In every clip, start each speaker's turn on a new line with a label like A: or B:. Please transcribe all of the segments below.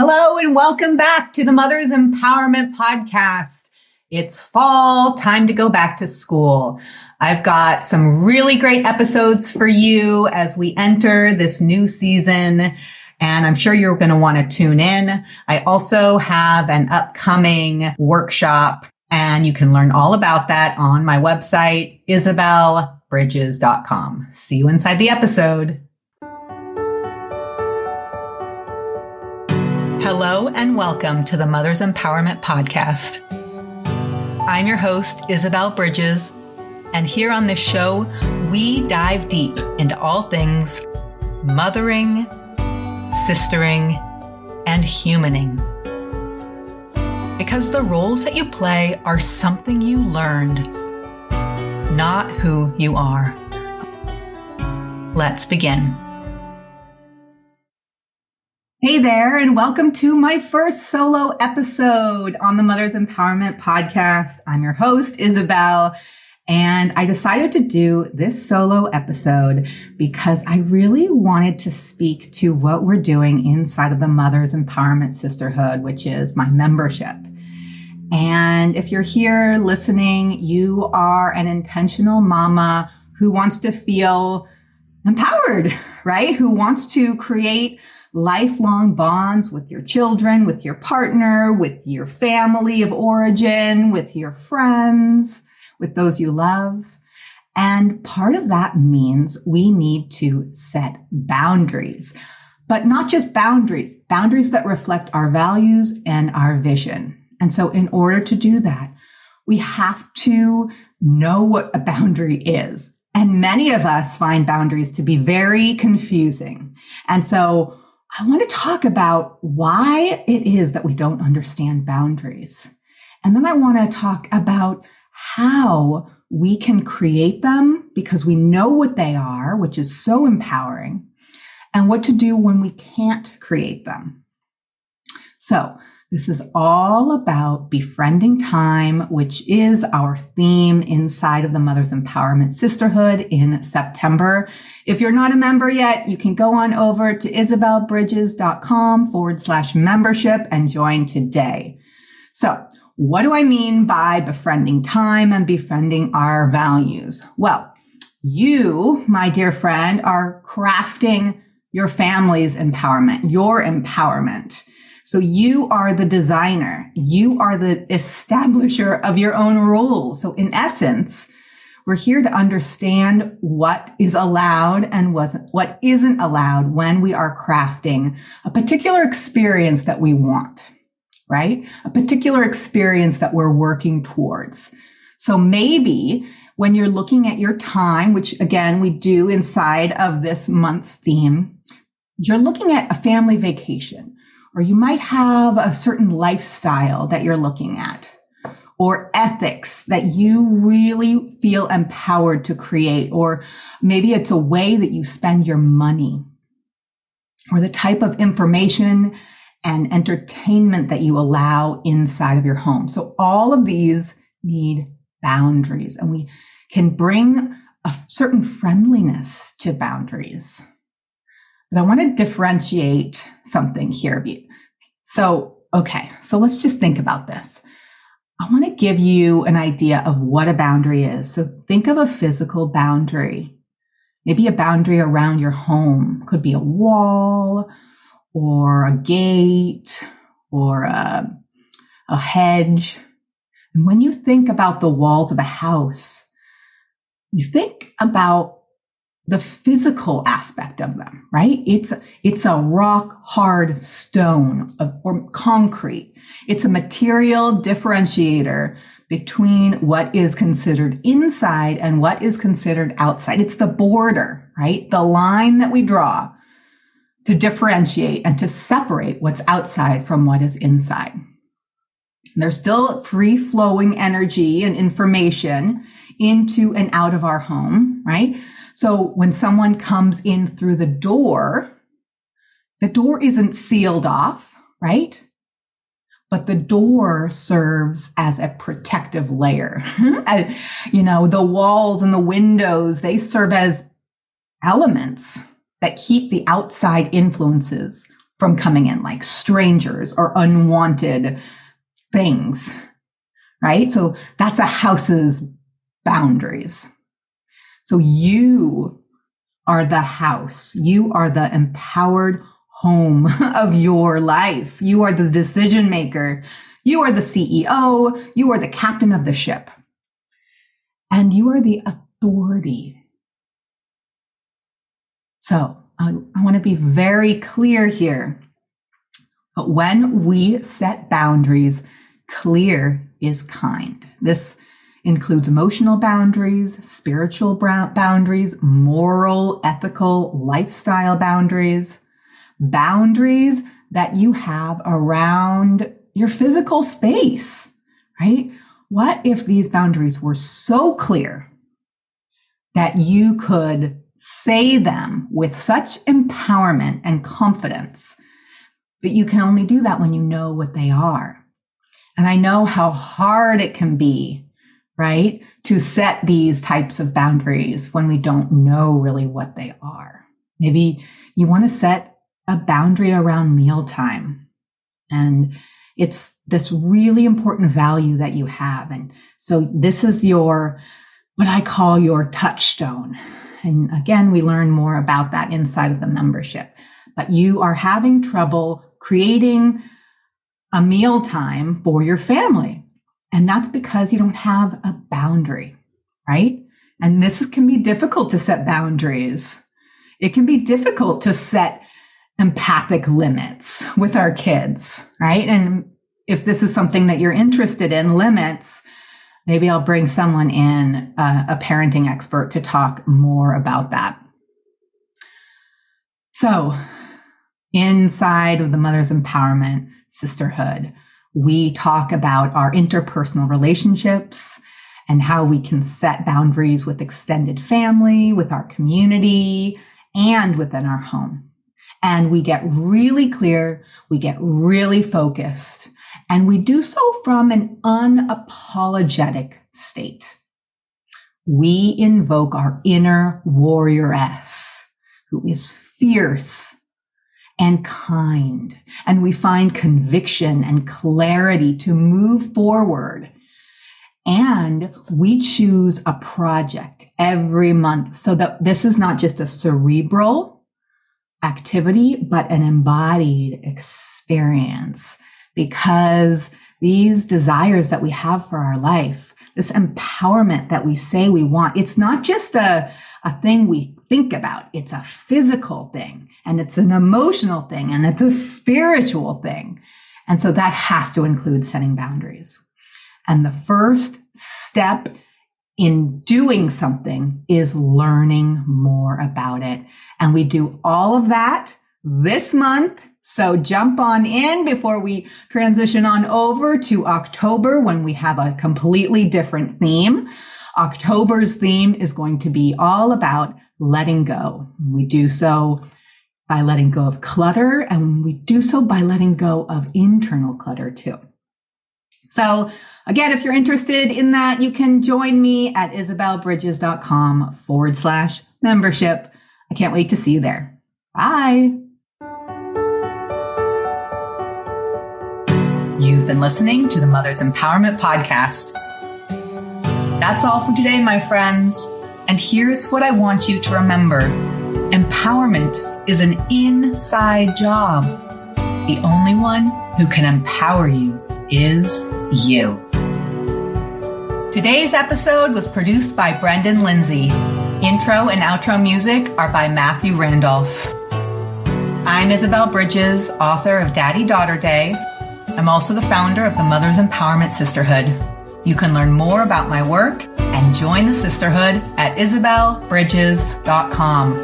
A: Hello and welcome back to the Mother's Empowerment Podcast. It's fall, time to go back to school. I've got some really great episodes for you as we enter this new season. And I'm sure you're going to want to tune in. I also have an upcoming workshop and you can learn all about that on my website, isabellebridges.com. See you inside the episode. Hello and welcome to the Mother's Empowerment Podcast. I'm your host, Isabelle Bridges, and here on this show, we dive deep into all things mothering, sistering, and humaning. Because the roles that you play are something you learned, not who you are. Let's begin. Hey there, and welcome to my first solo episode on the Mother's Empowerment Podcast. I'm your host, Isabelle, and I decided to do this solo episode because I really wanted to speak to what we're doing inside of the Mother's Empowerment Sisterhood, which is my membership. And if you're here listening, you are an intentional mama who wants to feel empowered, right? Who wants to create lifelong bonds with your children, with your partner, with your family of origin, with your friends, with those you love. And part of that means we need to set boundaries, but not just boundaries, boundaries that reflect our values and our vision. And so in order to do that, we have to know what a boundary is. And many of us find boundaries to be very confusing. And so I want to talk about why it is that we don't understand boundaries. And then I want to talk about how we can create them because we know what they are, which is so empowering, and what to do when we can't create them. So this is all about befriending time, which is our theme inside of the Mother's Empowerment Sisterhood in September. If you're not a member yet, you can go on over to isabellebridges.com forward slash membership and join today. So what do I mean by befriending time and befriending our values? Well, you, my dear friend, are crafting your family's empowerment, your empowerment. So you are the designer. You are the establisher of your own rules. So in essence, we're here to understand what is allowed and what isn't allowed when we are crafting a particular experience that we want, right? A particular experience that we're working towards. So maybe when you're looking at your time, which again, we do inside of this month's theme, you're looking at a family vacation or you might have a certain lifestyle that you're looking at or ethics that you really feel empowered to create, or maybe it's a way that you spend your money or the type of information and entertainment that you allow inside of your home. So all of these need boundaries and we can bring a certain friendliness to boundaries. But I want to differentiate something here so, okay, so let's just think about this. I want to give you an idea of what a boundary is. So think of a physical boundary, maybe a boundary around your home, could be a wall or a gate or a, a hedge. And when you think about the walls of a house, you think about the physical aspect of them, right? It's, it's a rock hard stone or concrete. It's a material differentiator between what is considered inside and what is considered outside. It's the border, right? The line that we draw to differentiate and to separate what's outside from what is inside. There's still free flowing energy and information into and out of our home, right? So when someone comes in through the door, the door isn't sealed off, right? But the door serves as a protective layer. you know, the walls and the windows, they serve as elements that keep the outside influences from coming in, like strangers or unwanted things, right? So that's a house's boundaries. So you are the house. You are the empowered home of your life. You are the decision maker. You are the CEO. You are the captain of the ship. And you are the authority. So I, I want to be very clear here. But when we set boundaries, clear is kind. This includes emotional boundaries, spiritual boundaries, moral, ethical, lifestyle boundaries, boundaries that you have around your physical space, right? What if these boundaries were so clear that you could say them with such empowerment and confidence. But you can only do that when you know what they are. And I know how hard it can be, right? To set these types of boundaries when we don't know really what they are. Maybe you want to set a boundary around mealtime. And it's this really important value that you have. And so this is your, what I call your touchstone. And again, we learn more about that inside of the membership. But you are having trouble creating a mealtime for your family. And that's because you don't have a boundary, right? And this can be difficult to set boundaries. It can be difficult to set empathic limits with our kids, right? And if this is something that you're interested in, limits, maybe I'll bring someone in, uh, a parenting expert, to talk more about that. So, inside of the Mother's Empowerment Sisterhood, we talk about our interpersonal relationships and how we can set boundaries with extended family, with our community, and within our home. And we get really clear, we get really focused, and we do so from an unapologetic state. We invoke our inner warrioress who is fierce and kind. And we find conviction and clarity to move forward. And we choose a project every month so that this is not just a cerebral activity, but an embodied experience because these desires that we have for our life, this empowerment that we say we want, it's not just a, a thing we think about. It's a physical thing and it's an emotional thing and it's a spiritual thing. And so that has to include setting boundaries. And the first step in doing something is learning more about it. And we do all of that this month so jump on in before we transition on over to October when we have a completely different theme. October's theme is going to be all about letting go. We do so by letting go of clutter and we do so by letting go of internal clutter too. So again, if you're interested in that, you can join me at isabellebridges.com forward slash membership. I can't wait to see you there. Bye. You've been listening to the Mother's Empowerment Podcast. That's all for today, my friends. And here's what I want you to remember empowerment is an inside job. The only one who can empower you is you. Today's episode was produced by Brendan Lindsay. Intro and outro music are by Matthew Randolph. I'm Isabelle Bridges, author of Daddy Daughter Day I'm also the founder of the Mother's Empowerment Sisterhood. You can learn more about my work and join the sisterhood at isabellebridges.com.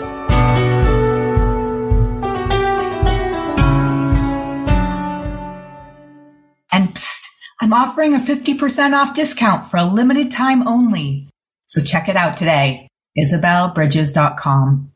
A: And psst, I'm offering a 50% off discount for a limited time only. So check it out today, isabellebridges.com.